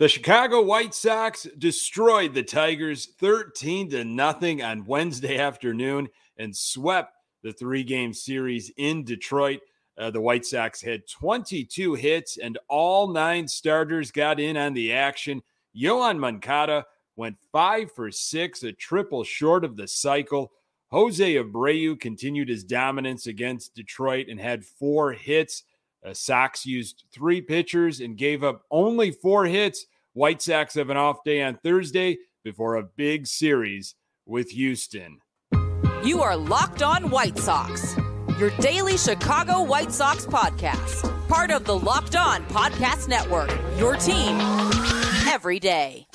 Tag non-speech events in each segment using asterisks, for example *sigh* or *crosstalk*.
The Chicago White Sox destroyed the Tigers 13 to nothing on Wednesday afternoon and swept the three-game series in Detroit. Uh, the White Sox had 22 hits and all nine starters got in on the action. Yoan Moncada went five for six, a triple short of the cycle. Jose Abreu continued his dominance against Detroit and had four hits. Uh, Sox used three pitchers and gave up only four hits. White Sox have an off day on Thursday before a big series with Houston. You are Locked On White Sox, your daily Chicago White Sox podcast, part of the Locked On Podcast Network, your team every day.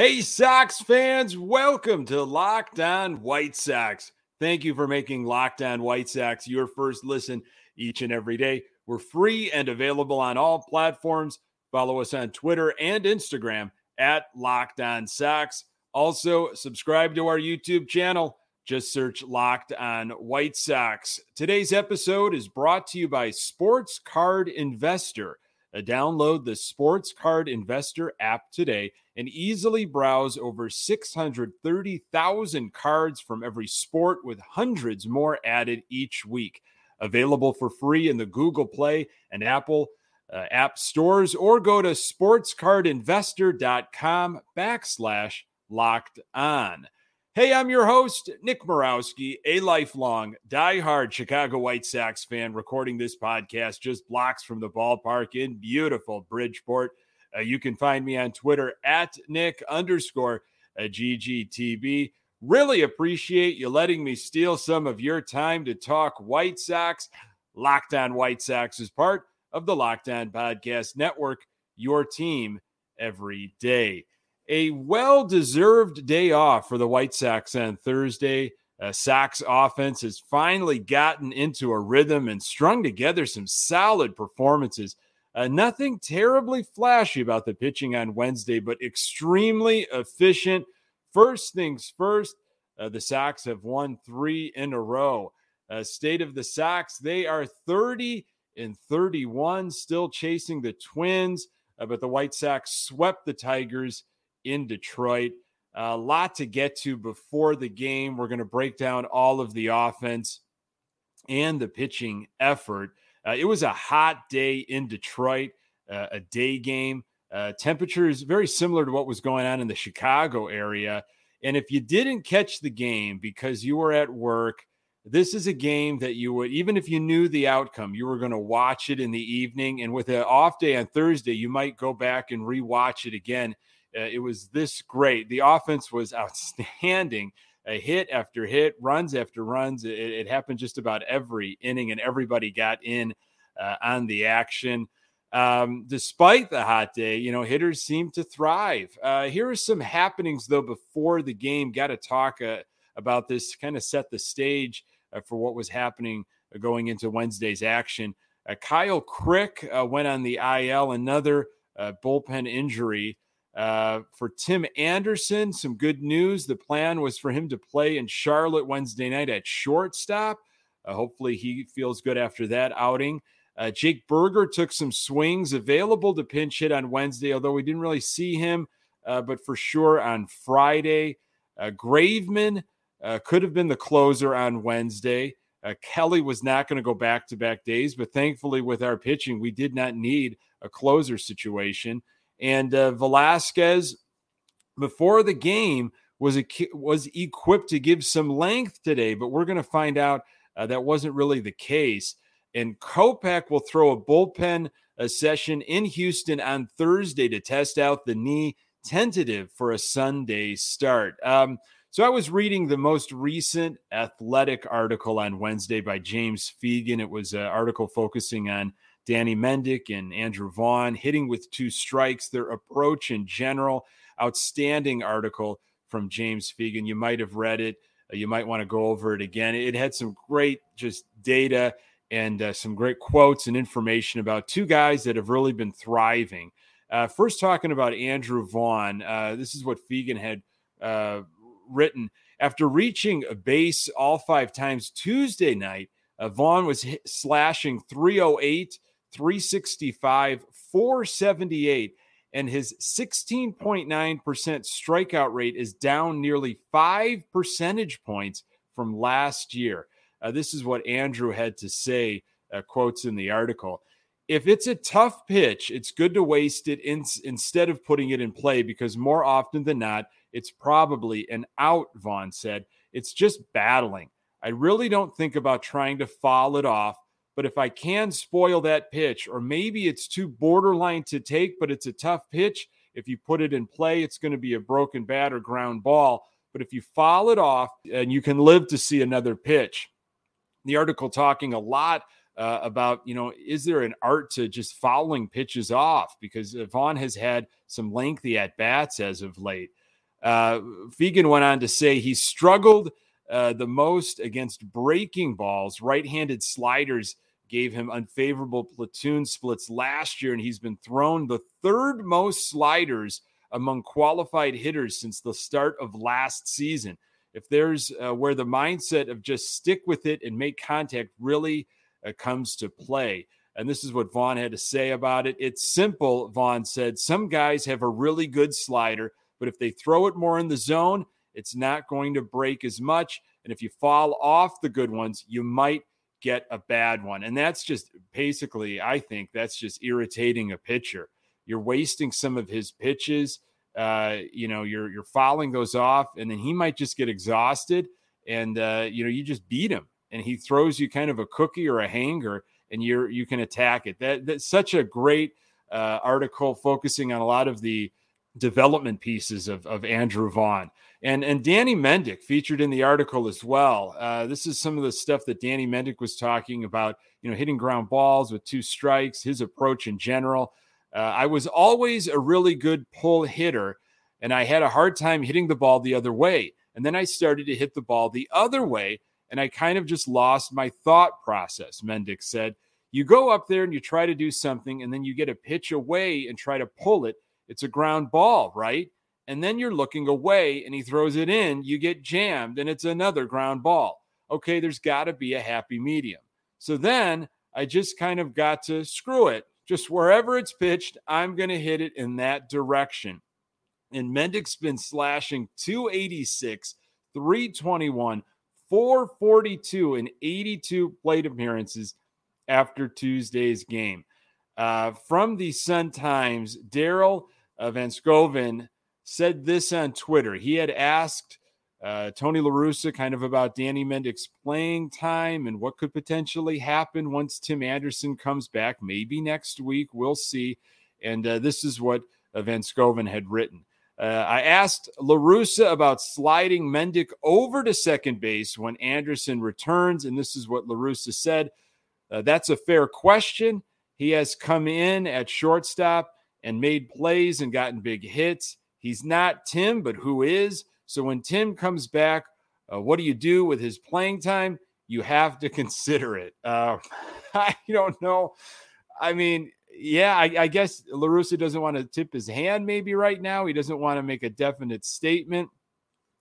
Hey, Sox fans, welcome to Locked On White Sox. Thank you for making Locked On White Sox your first listen each and every day. We're free and available on all platforms. Follow us on Twitter and Instagram at Locked On Sox. Also, subscribe to our YouTube channel. Just search Locked On White Sox. Today's episode is brought to you by Sports Card Investor. Uh, download the Sports Card Investor app today and easily browse over 630,000 cards from every sport with hundreds more added each week. Available for free in the Google Play and Apple uh, app stores or go to sportscardinvestor.com backslash locked on. Hey, I'm your host, Nick Morawski, a lifelong, die-hard Chicago White Sox fan, recording this podcast just blocks from the ballpark in beautiful Bridgeport. Uh, you can find me on Twitter at Nick underscore uh, GGTB. Really appreciate you letting me steal some of your time to talk White Sox. Locked On White Sox is part of the Locked On Podcast Network, your team every day a well deserved day off for the White Sox on Thursday. Uh, Sox offense has finally gotten into a rhythm and strung together some solid performances. Uh, nothing terribly flashy about the pitching on Wednesday, but extremely efficient. First things first, uh, the Sox have won three in a row. Uh, state of the Sox, they are 30 and 31, still chasing the Twins, uh, but the White Sox swept the Tigers in Detroit. A lot to get to before the game. We're going to break down all of the offense and the pitching effort. Uh, it was a hot day in Detroit, uh, a day game. Uh, temperatures very similar to what was going on in the Chicago area. And if you didn't catch the game because you were at work, this is a game that you would, even if you knew the outcome, you were going to watch it in the evening. And with an off day on Thursday, you might go back and rewatch it again uh, it was this great. The offense was outstanding. A hit after hit, runs after runs. It, it happened just about every inning, and everybody got in uh, on the action. Um, despite the hot day, you know, hitters seem to thrive. Uh, here are some happenings, though, before the game. Got to talk uh, about this, kind of set the stage uh, for what was happening uh, going into Wednesday's action. Kyle Crick went on the IL, another bullpen injury. Uh, for Tim Anderson, some good news. The plan was for him to play in Charlotte Wednesday night at shortstop. Uh, hopefully, he feels good after that outing. Uh, Jake Burger took some swings available to pinch hit on Wednesday, although we didn't really see him, uh, but for sure on Friday. Uh, Graveman uh, could have been the closer on Wednesday. Kelly was not going to go back to back days, but thankfully, with our pitching, we did not need a closer situation. And uh, Velasquez, before the game, was was equipped to give some length today, but we're going to find out uh, that wasn't really the case. And Kopech will throw a bullpen a session in Houston on Thursday to test out the knee, tentative for a Sunday start. Um, so I was reading the most recent athletic article on Wednesday by James Fegan. It was an article focusing on Danny Mendick and Andrew Vaughn hitting with two strikes, their approach in general. Outstanding article from James Fegan. You might have read it. Uh, you might want to go over it again. It had some great just data and uh, some great quotes and information about two guys that have really been thriving. Uh, first, talking about Andrew Vaughn. Uh, this is what Fegan had uh, written. After reaching a base all five times Tuesday night, Uh, Vaughn was hit, slashing 308, 365, 478, and his 16.9% strikeout rate is down nearly five percentage points from last year. Uh, this is what Andrew had to say, uh, quotes in the article. If it's a tough pitch, it's good to waste it in, instead of putting it in play because more often than not, it's probably an out, Vaughn said. It's just battling. I really don't think about trying to foul it off, but if I can spoil that pitch, or maybe it's too borderline to take, but it's a tough pitch, if you put it in play, it's going to be a broken bat or ground ball. But if you foul it off, and you can live to see another pitch. The article talking a lot uh, about, you know, is there an art to just fouling pitches off? Because Vaughn has had some lengthy at bats as of late. Uh, Fegan went on to say he struggled uh, the most against breaking balls. Right handed sliders gave him unfavorable platoon splits last year, and he's been thrown the third most sliders among qualified hitters since the start of last season. If there's uh, where the mindset of just stick with it and make contact really uh, comes to play. And this is what Vaughn had to say about it. It's simple, Vaughn said. Some guys have a really good slider but if they throw it more in the zone, it's not going to break as much. And if you fall off the good ones, you might get a bad one. And that's just basically, I think that's just irritating a pitcher. You're wasting some of his pitches. Uh, you know, you're you're fouling those off, and then he might just get exhausted, and uh, you know, you just beat him, and he throws you kind of a cookie or a hanger, and you're you can attack it. That that's such a great uh, article focusing on a lot of the development pieces of, of Andrew Vaughn. And, and Danny Mendick featured in the article as well. Uh, this is some of the stuff that Danny Mendick was talking about, you know, hitting ground balls with two strikes, his approach in general. Uh, I was always a really good pull hitter, and I had a hard time hitting the ball the other way. And then I started to hit the ball the other way, and I kind of just lost my thought process, Mendick said. You go up there and you try to do something, and then you get a pitch away and try to pull it it's a ground ball, right? And then you're looking away and he throws it in, you get jammed and it's another ground ball. Okay, there's got to be a happy medium. So then I just kind of got to screw it. Just wherever it's pitched, I'm going to hit it in that direction. And Mendick's been slashing 286, 321, 442, and 82 plate appearances after Tuesday's game. Uh, from the Sun Times, Daryl Van Schouwen said this on Twitter. He had asked uh, Tony LaRussa kind of about Danny Mendick's playing time and what could potentially happen once Tim Anderson comes back, maybe next week. We'll see. And uh, this is what uh, Van Schouwen had written. Uh, I asked LaRussa about sliding Mendick over to second base when Anderson returns. And this is what LaRussa said. Uh, that's a fair question. He has come in at shortstop and made plays and gotten big hits. He's not Tim, but who is? So when Tim comes back, uh, what do you do with his playing time? You have to *laughs* consider it. Uh, *laughs* I don't know. I mean, yeah, I, I guess LaRussa doesn't want to tip his hand maybe right now. He doesn't want to make a definite statement.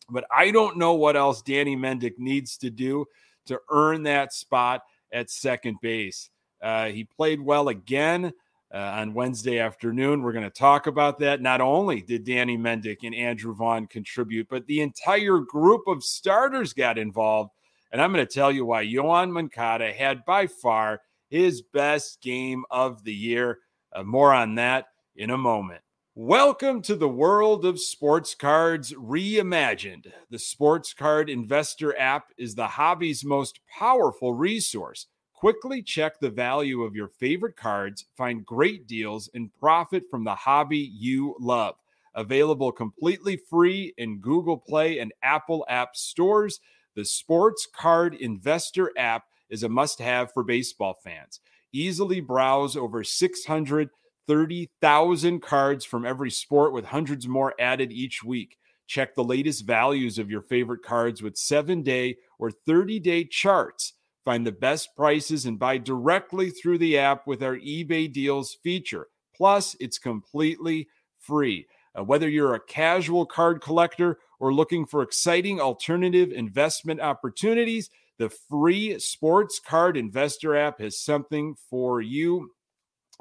But I don't know what else Danny Mendick needs to do to earn that spot at second base. Uh, he played well again uh, on Wednesday afternoon. We're going to talk about that. Not only did Danny Mendick and Andrew Vaughn contribute, but the entire group of starters got involved. And I'm going to tell you why Yoan Moncada had by far his best game of the year. Uh, more on that in a moment. Welcome to the world of sports cards reimagined. The Sports Card Investor app is the hobby's most powerful resource Quickly check the value of your favorite cards, find great deals, and profit from the hobby you love. Available completely free in Google Play and Apple App stores, the Sports Card Investor app is a must have for baseball fans. Easily browse over 630,000 cards from every sport with hundreds more added each week. Check the latest values of your favorite cards with seven day or 30 day charts Find the best prices and buy directly through the app with our eBay deals feature. Plus, it's completely free. Uh, whether you're a casual card collector or looking for exciting alternative investment opportunities, The free sports card investor app has something for you.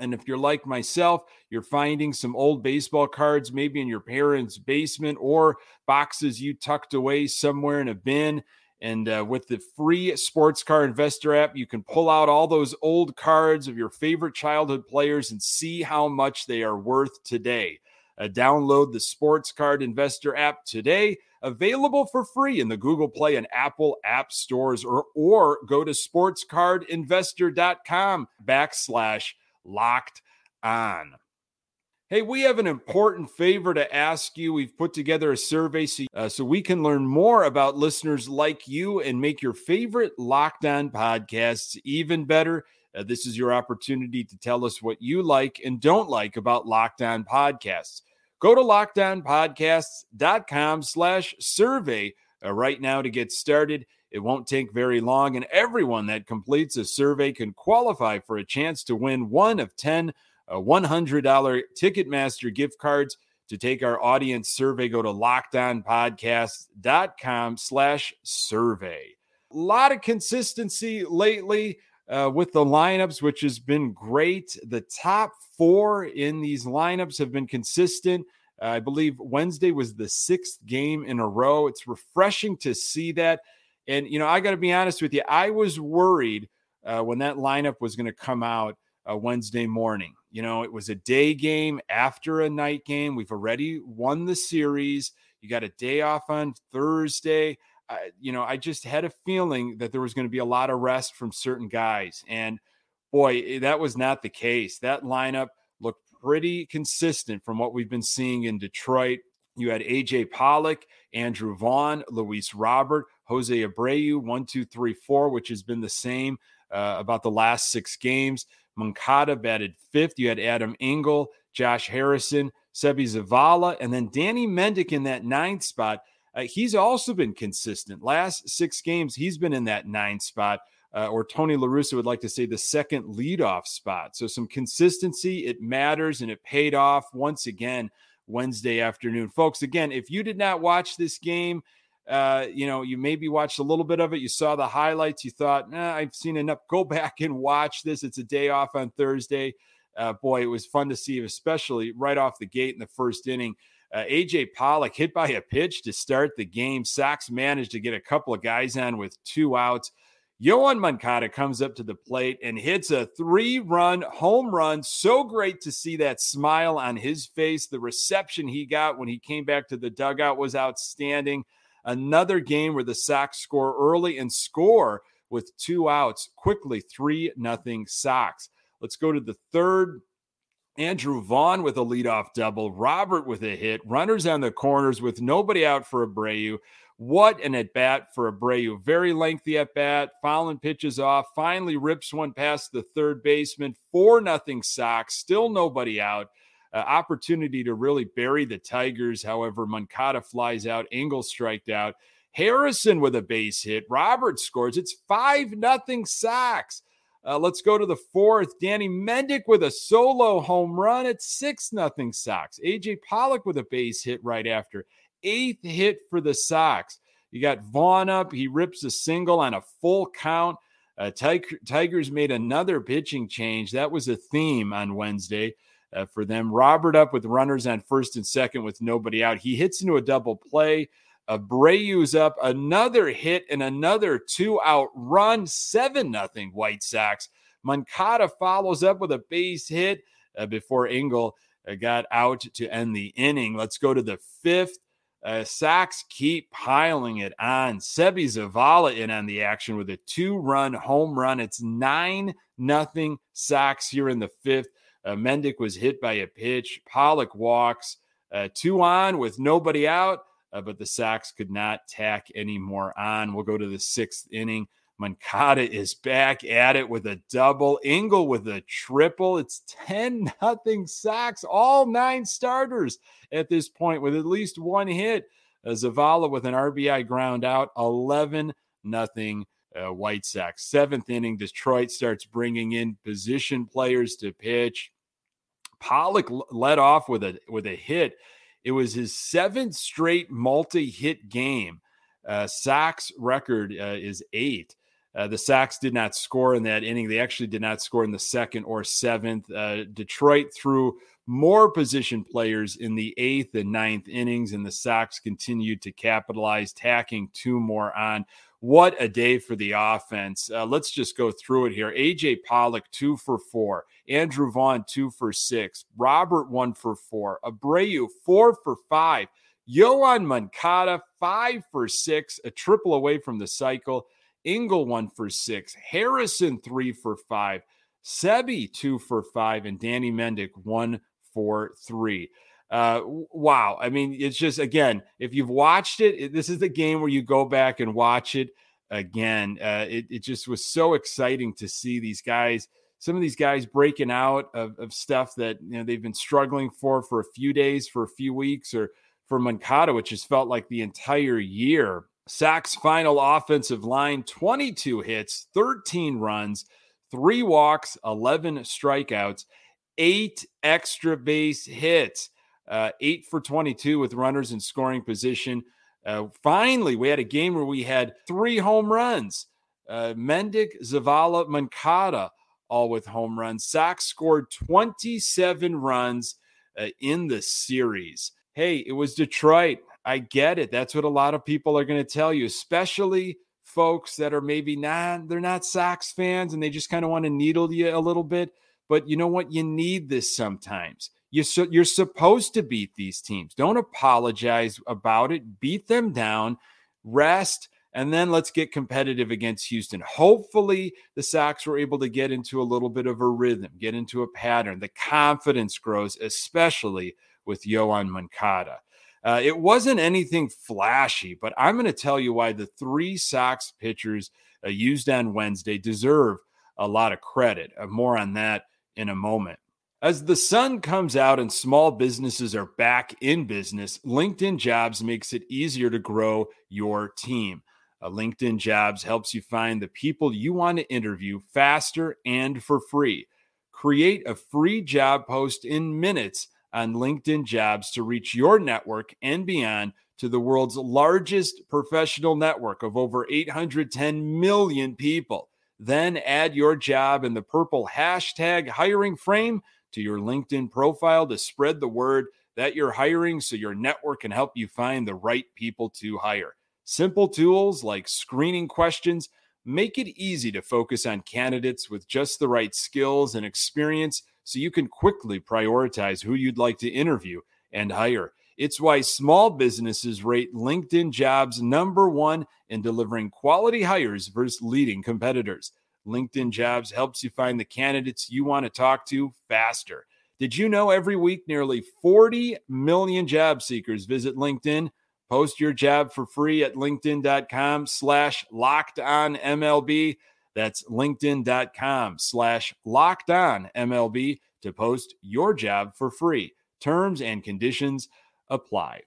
And if you're like myself, you're finding some old baseball cards, maybe in your parents' basement or boxes you tucked away somewhere in a bin. And uh, with the free sports card investor app, you can pull out all those old cards of your favorite childhood players and see how much they are worth today. Uh, download the Sports Card Investor app today, available for free in the Google Play and Apple app stores, or, or go to sportscardinvestor.com backslash locked on. Hey, we have an important favor to ask you. We've put together a survey so, uh, so we can learn more about listeners like you and make your favorite Locked On podcasts even better. Uh, this is your opportunity to tell us what you like and don't like about Locked On podcasts. Go to lockedonpodcasts.com slash survey uh, right now to get started. It won't take very long, and everyone that completes a survey can qualify for a chance to win one of 10 uh, $100 Ticketmaster gift cards. To take our audience survey, go to lockedonpodcast.com slash survey. A lot of consistency lately uh, with the lineups, which has been great. The top four in these lineups have been consistent. Uh, I believe Wednesday was the sixth game in a row. It's refreshing to see that. And, you know, I got to be honest with you, I was worried uh, when that lineup was going to come out uh, Wednesday morning. You know, it was a day game after a night game. We've already won the series. You got a day off on Thursday. You know, I just had a feeling that there was going to be a lot of rest from certain guys. And boy, eh, that was not the case. That lineup looked pretty consistent from what we've been seeing in Detroit. You had AJ Pollock, Andrew Vaughn, Luis Robert, Jose Abreu, one, two, three, four, which has been the same uh, about the last six games. Moncada batted fifth. You had Adam Engel, Josh Harrison, Seby Zavala, and then Danny Mendick in that ninth spot. Uh, he's also been consistent. Last six games, he's been in that ninth spot, uh, or Tony LaRussa would like to say the second leadoff spot. So some consistency, it matters, and it paid off once again Wednesday afternoon. Folks, again, if you did not watch this game, uh, you know, you maybe watched a little bit of it. You saw the highlights. You thought, nah, I've seen enough. Go *laughs* back and watch this. It's a day off on Thursday. Uh, boy, it was fun to see, especially right off the gate in the first inning. Uh, AJ Pollock hit by a pitch to start the game. Sox managed to get a couple of guys on with two outs. Yoan Moncada comes up to the plate and hits a three run home run. So great to see that smile on his face. The reception he got when he came back to the dugout was outstanding. Another game where the Sox score early and score with two outs quickly, 3 nothing Sox. Let's go to the third. Andrew Vaughn with a leadoff double, Robert with a hit, runners on the corners with nobody out for Abreu. What an at bat for Abreu. Very lengthy at bat, fouling pitches off, finally rips one past the third baseman. 4 nothing Sox, still nobody out uh, opportunity to really bury the Tigers. However, Moncada flies out, Engel striked out. Harrison with a base hit. Robert scores. It's 5 nothing Sox. Uh, let's go to the fourth. Danny Mendick with a solo home run at 6 nothing Sox. AJ Pollock with a base hit right after. Eighth hit for the Sox. You got Vaughn up. He rips a single on a full count. Uh, Tigers made another pitching change. That was a theme on Wednesday uh, for them. Robert up with runners on first and second with nobody out. He hits into a double play. Abreu's up another hit and another two out run, seven nothing White Sox. Moncada follows up with a base hit uh, before Engel uh, got out to end the inning. Let's go to the fifth. Uh, Sox keep piling it on. Seby Zavala in on the action with a two-run home run. It's nine nothing Sox here in the fifth. Uh, Mendick was hit by a pitch. Pollock walks uh, two on with nobody out, uh, but the Sox could not tack any more on. We'll go to the sixth inning. Moncada is back at it with a double. Engel with a triple. It's 10 *laughs* nothing Sox, all nine starters at this point with at least one hit. Uh, Zavala with an RBI ground out, 11 nothing uh, White Sox. Seventh inning, Detroit starts bringing in position players to pitch. Pollock led off with a with a hit. It was his seventh straight multi-hit game. Uh, Sox record uh, is eight. Uh, the Sox did not score in that inning. They actually did not score in the second or seventh. Uh, Detroit threw more position players in the eighth and ninth innings, and the Sox continued to capitalize, tacking two more on. What a day for the offense. Uh, let's just go through it here. AJ Pollock, two for four. Andrew Vaughn, two for six. Robert, one for four. Abreu, four for five. Yoan Moncada, five for six, a triple away from the cycle. Engel, one for six. Harrison, three for five. Seby, two for five. And Danny Mendick, one for three. Uh, wow. I mean, it's just, again, if you've watched it, it, this is the game where you go back and watch it again. Uh, it, it just was so exciting to see these guys, some of these guys breaking out of, of stuff that, you know, they've been struggling for for a few days, for a few weeks, or for Moncada, which has felt like the entire year. Sox final offensive line 22 hits, 13 runs, three walks, 11 strikeouts, eight extra base hits uh, eight for 22 with runners in scoring position. Uh, finally, we had a game where we had three home runs. Uh, Mendick, Zavala, Moncada, all with home runs. Sox scored 27 runs uh, in the series. Hey, it was Detroit. I get it. That's what a lot of people are going to tell you, especially folks that are maybe not, they're not Sox fans and they just kind of want to needle you a little bit. But you know what? You need this sometimes. You so, you're supposed to beat these teams. Don't apologize about it. Beat them down, rest, and then let's get competitive against Houston. Hopefully, the Sox were able to get into a little bit of a rhythm, get into a pattern. The confidence grows, especially with Yoan Moncada. Uh, it wasn't anything flashy, but I'm going to tell you why the three Sox pitchers uh, used on Wednesday deserve a lot of credit. Uh, more on that in a moment. As the sun comes out and small businesses are back in business, LinkedIn Jobs makes it easier to grow your team. Uh, LinkedIn Jobs helps you find the people you want to interview faster and for free. Create a free job post in minutes on LinkedIn Jobs to reach your network and beyond to the world's largest professional network of over 810 million people. Then add your job in the purple hashtag hiring frame to your LinkedIn profile to spread the word that you're hiring so your network can help you find the right people to hire. Simple tools like screening questions make it easy to focus on candidates with just the right skills and experience so you can quickly prioritize who you'd like to interview and hire. It's why small businesses rate LinkedIn jobs number one in delivering quality hires versus leading competitors. LinkedIn Jobs helps you find the candidates you want to talk to faster. Did you know every week nearly 40 million job seekers visit LinkedIn? Post your job for free at linkedin.com slash locked on MLB. That's linkedin.com slash locked on MLB to post your job for free. Terms and conditions apply.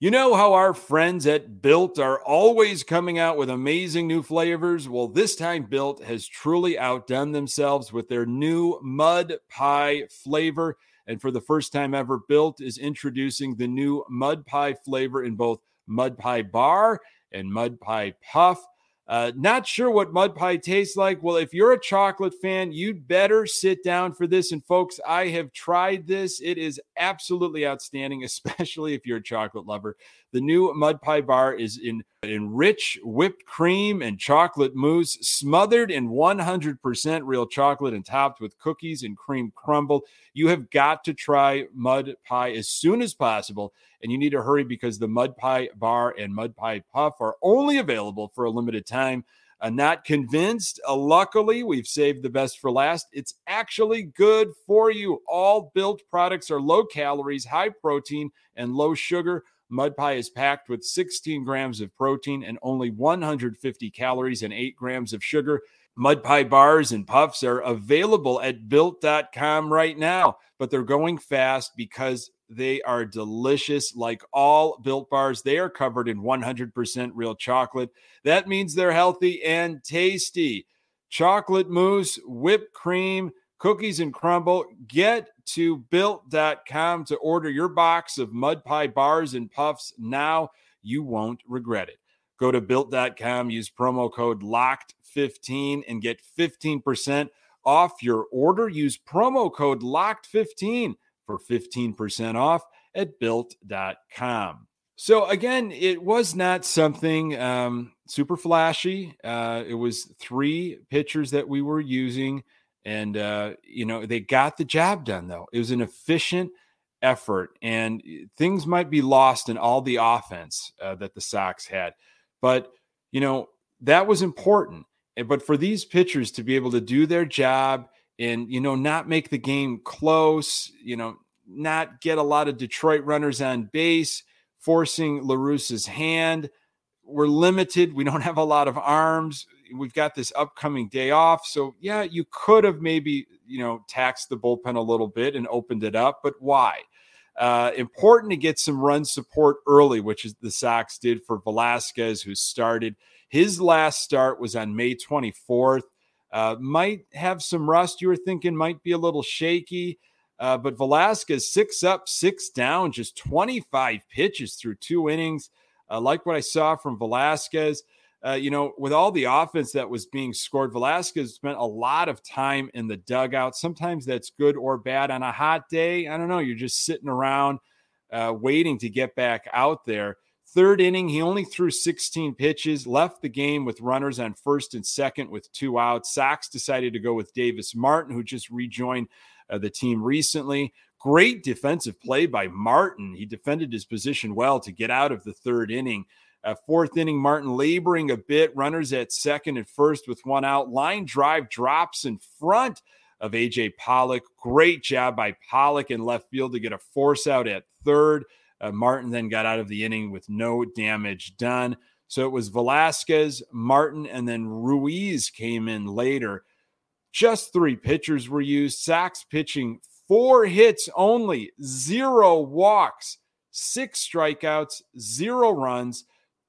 You know how our friends at Built are always coming out with amazing new flavors? Well, this time Built has truly outdone themselves with their new mud pie flavor. And for the first time ever, Built is introducing the new mud pie flavor in both mud pie bar and mud pie puff. Uh, not sure what mud pie tastes like. Well, if you're a chocolate fan, you'd better sit down for this. And folks, I have tried this. It is absolutely outstanding, *laughs* especially if you're a chocolate lover. The new mud pie bar is in, in rich whipped cream and chocolate mousse, smothered in 100% real chocolate and topped with cookies and cream crumble. You have got to try mud pie as soon as possible and you need to hurry because the Mud Pie Bar and Mud Pie Puff are only available for a limited time. Uh, not convinced? Uh, luckily, we've saved the best for last. It's actually good for you. All built products are low calories, high protein, and low sugar. Mud pie is packed with 16 grams of protein and only 150 calories and 8 grams of sugar. Mud pie bars and puffs are available at built.com right now, but they're going fast because they are delicious. Like all built bars, they are covered in 100% real chocolate. That means they're healthy and tasty. Chocolate mousse, whipped cream, cookies and crumble. Get to built.com to order your box of mud pie bars and puffs now. You won't regret it. Go to built.com, use promo code LOCKED 15 and get 15% off your order. Use promo code LOCKED15 for 15% off at built.com. So, again, it was not something um, super flashy. Uh, it was three pitchers that we were using, and, uh, you know, they got the job done, though. It was an efficient effort, and things might be lost in all the offense uh, that the Sox had. But, you know, that was important. But for these pitchers to be able to do their job and, you know, not make the game close, you know, not get a lot of Detroit runners on base, forcing LaRussa's hand. We're limited. We don't *laughs* have a lot of arms. We've got this upcoming day off. So, yeah, you could have maybe, you know, taxed the bullpen a little bit and opened it up, but why? Uh, important to get some run support early, which is the Sox did for Velasquez, who started. His last start was on May 24th. Uh, might have some rust. You were thinking might be a little shaky. Uh, but Velasquez, six up, six down, just 25 pitches through two innings. Uh, like what I saw from Velasquez. Uh, you know, with all the offense that was being scored, Velasquez spent a lot of time in the dugout. Sometimes that's good or bad. On a hot day, I don't know. You're just sitting around uh, waiting to get back out there. Third inning, he only threw 16 pitches, left the game with runners on first and second with two outs. Sox decided to go with Davis Martin, who just rejoined uh, the team recently. Great defensive play by Martin. He defended his position well to get out of the third inning. Uh, fourth inning, Martin laboring a bit, runners at second and first with one out. Line drive drops in front of AJ Pollock. Great job by Pollock in left field to get a force out at third. Uh, Martin then got out of the inning with no damage done. So it was Velasquez, Martin, and then Ruiz came in later. Just three pitchers were used. Sox pitching four hits only, zero walks, six strikeouts, zero runs.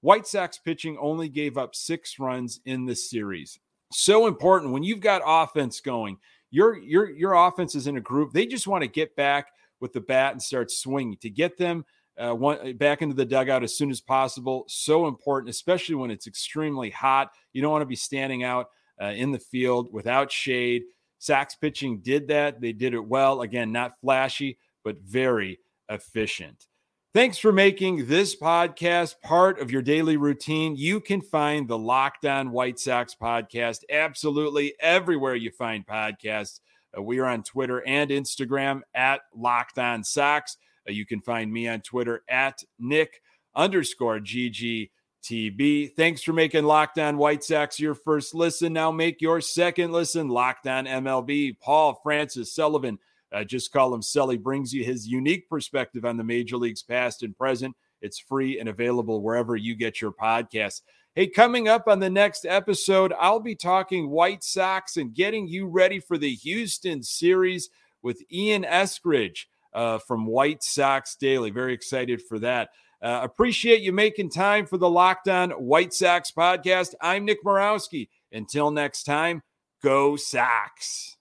White Sox pitching only gave up six runs in the series. So important when you've got offense going. Your your your offense is in a group. They just want to get back with the bat and start swinging to get them uh, one, back into the dugout as soon as possible. So important, especially when it's extremely hot. You don't want to be standing out uh, in the field without shade. Sox pitching did that. They did it well. Again, not flashy, but very efficient. Thanks for making this podcast part of your daily routine. You can find the Locked On White Sox podcast absolutely everywhere you find podcasts. Uh, we are on Twitter and Instagram at Locked On Sox. Uh, you can find me on Twitter at Nick underscore GG TB. Thanks for making Locked On White Sox your first listen. Now make your second listen Locked On MLB. Paul Francis Sullivan, uh, just call him Sully, brings you his unique perspective on the major leagues past and present. It's free and available wherever you get your podcasts. Hey, coming up on the next episode, I'll be talking White Sox and getting you ready for the Houston series with Ian Eskridge uh, from White Sox Daily. Very excited for that. Uh, appreciate you making time for the Locked On White Sox podcast. I'm Nick Morawski. Until next time, go Sox.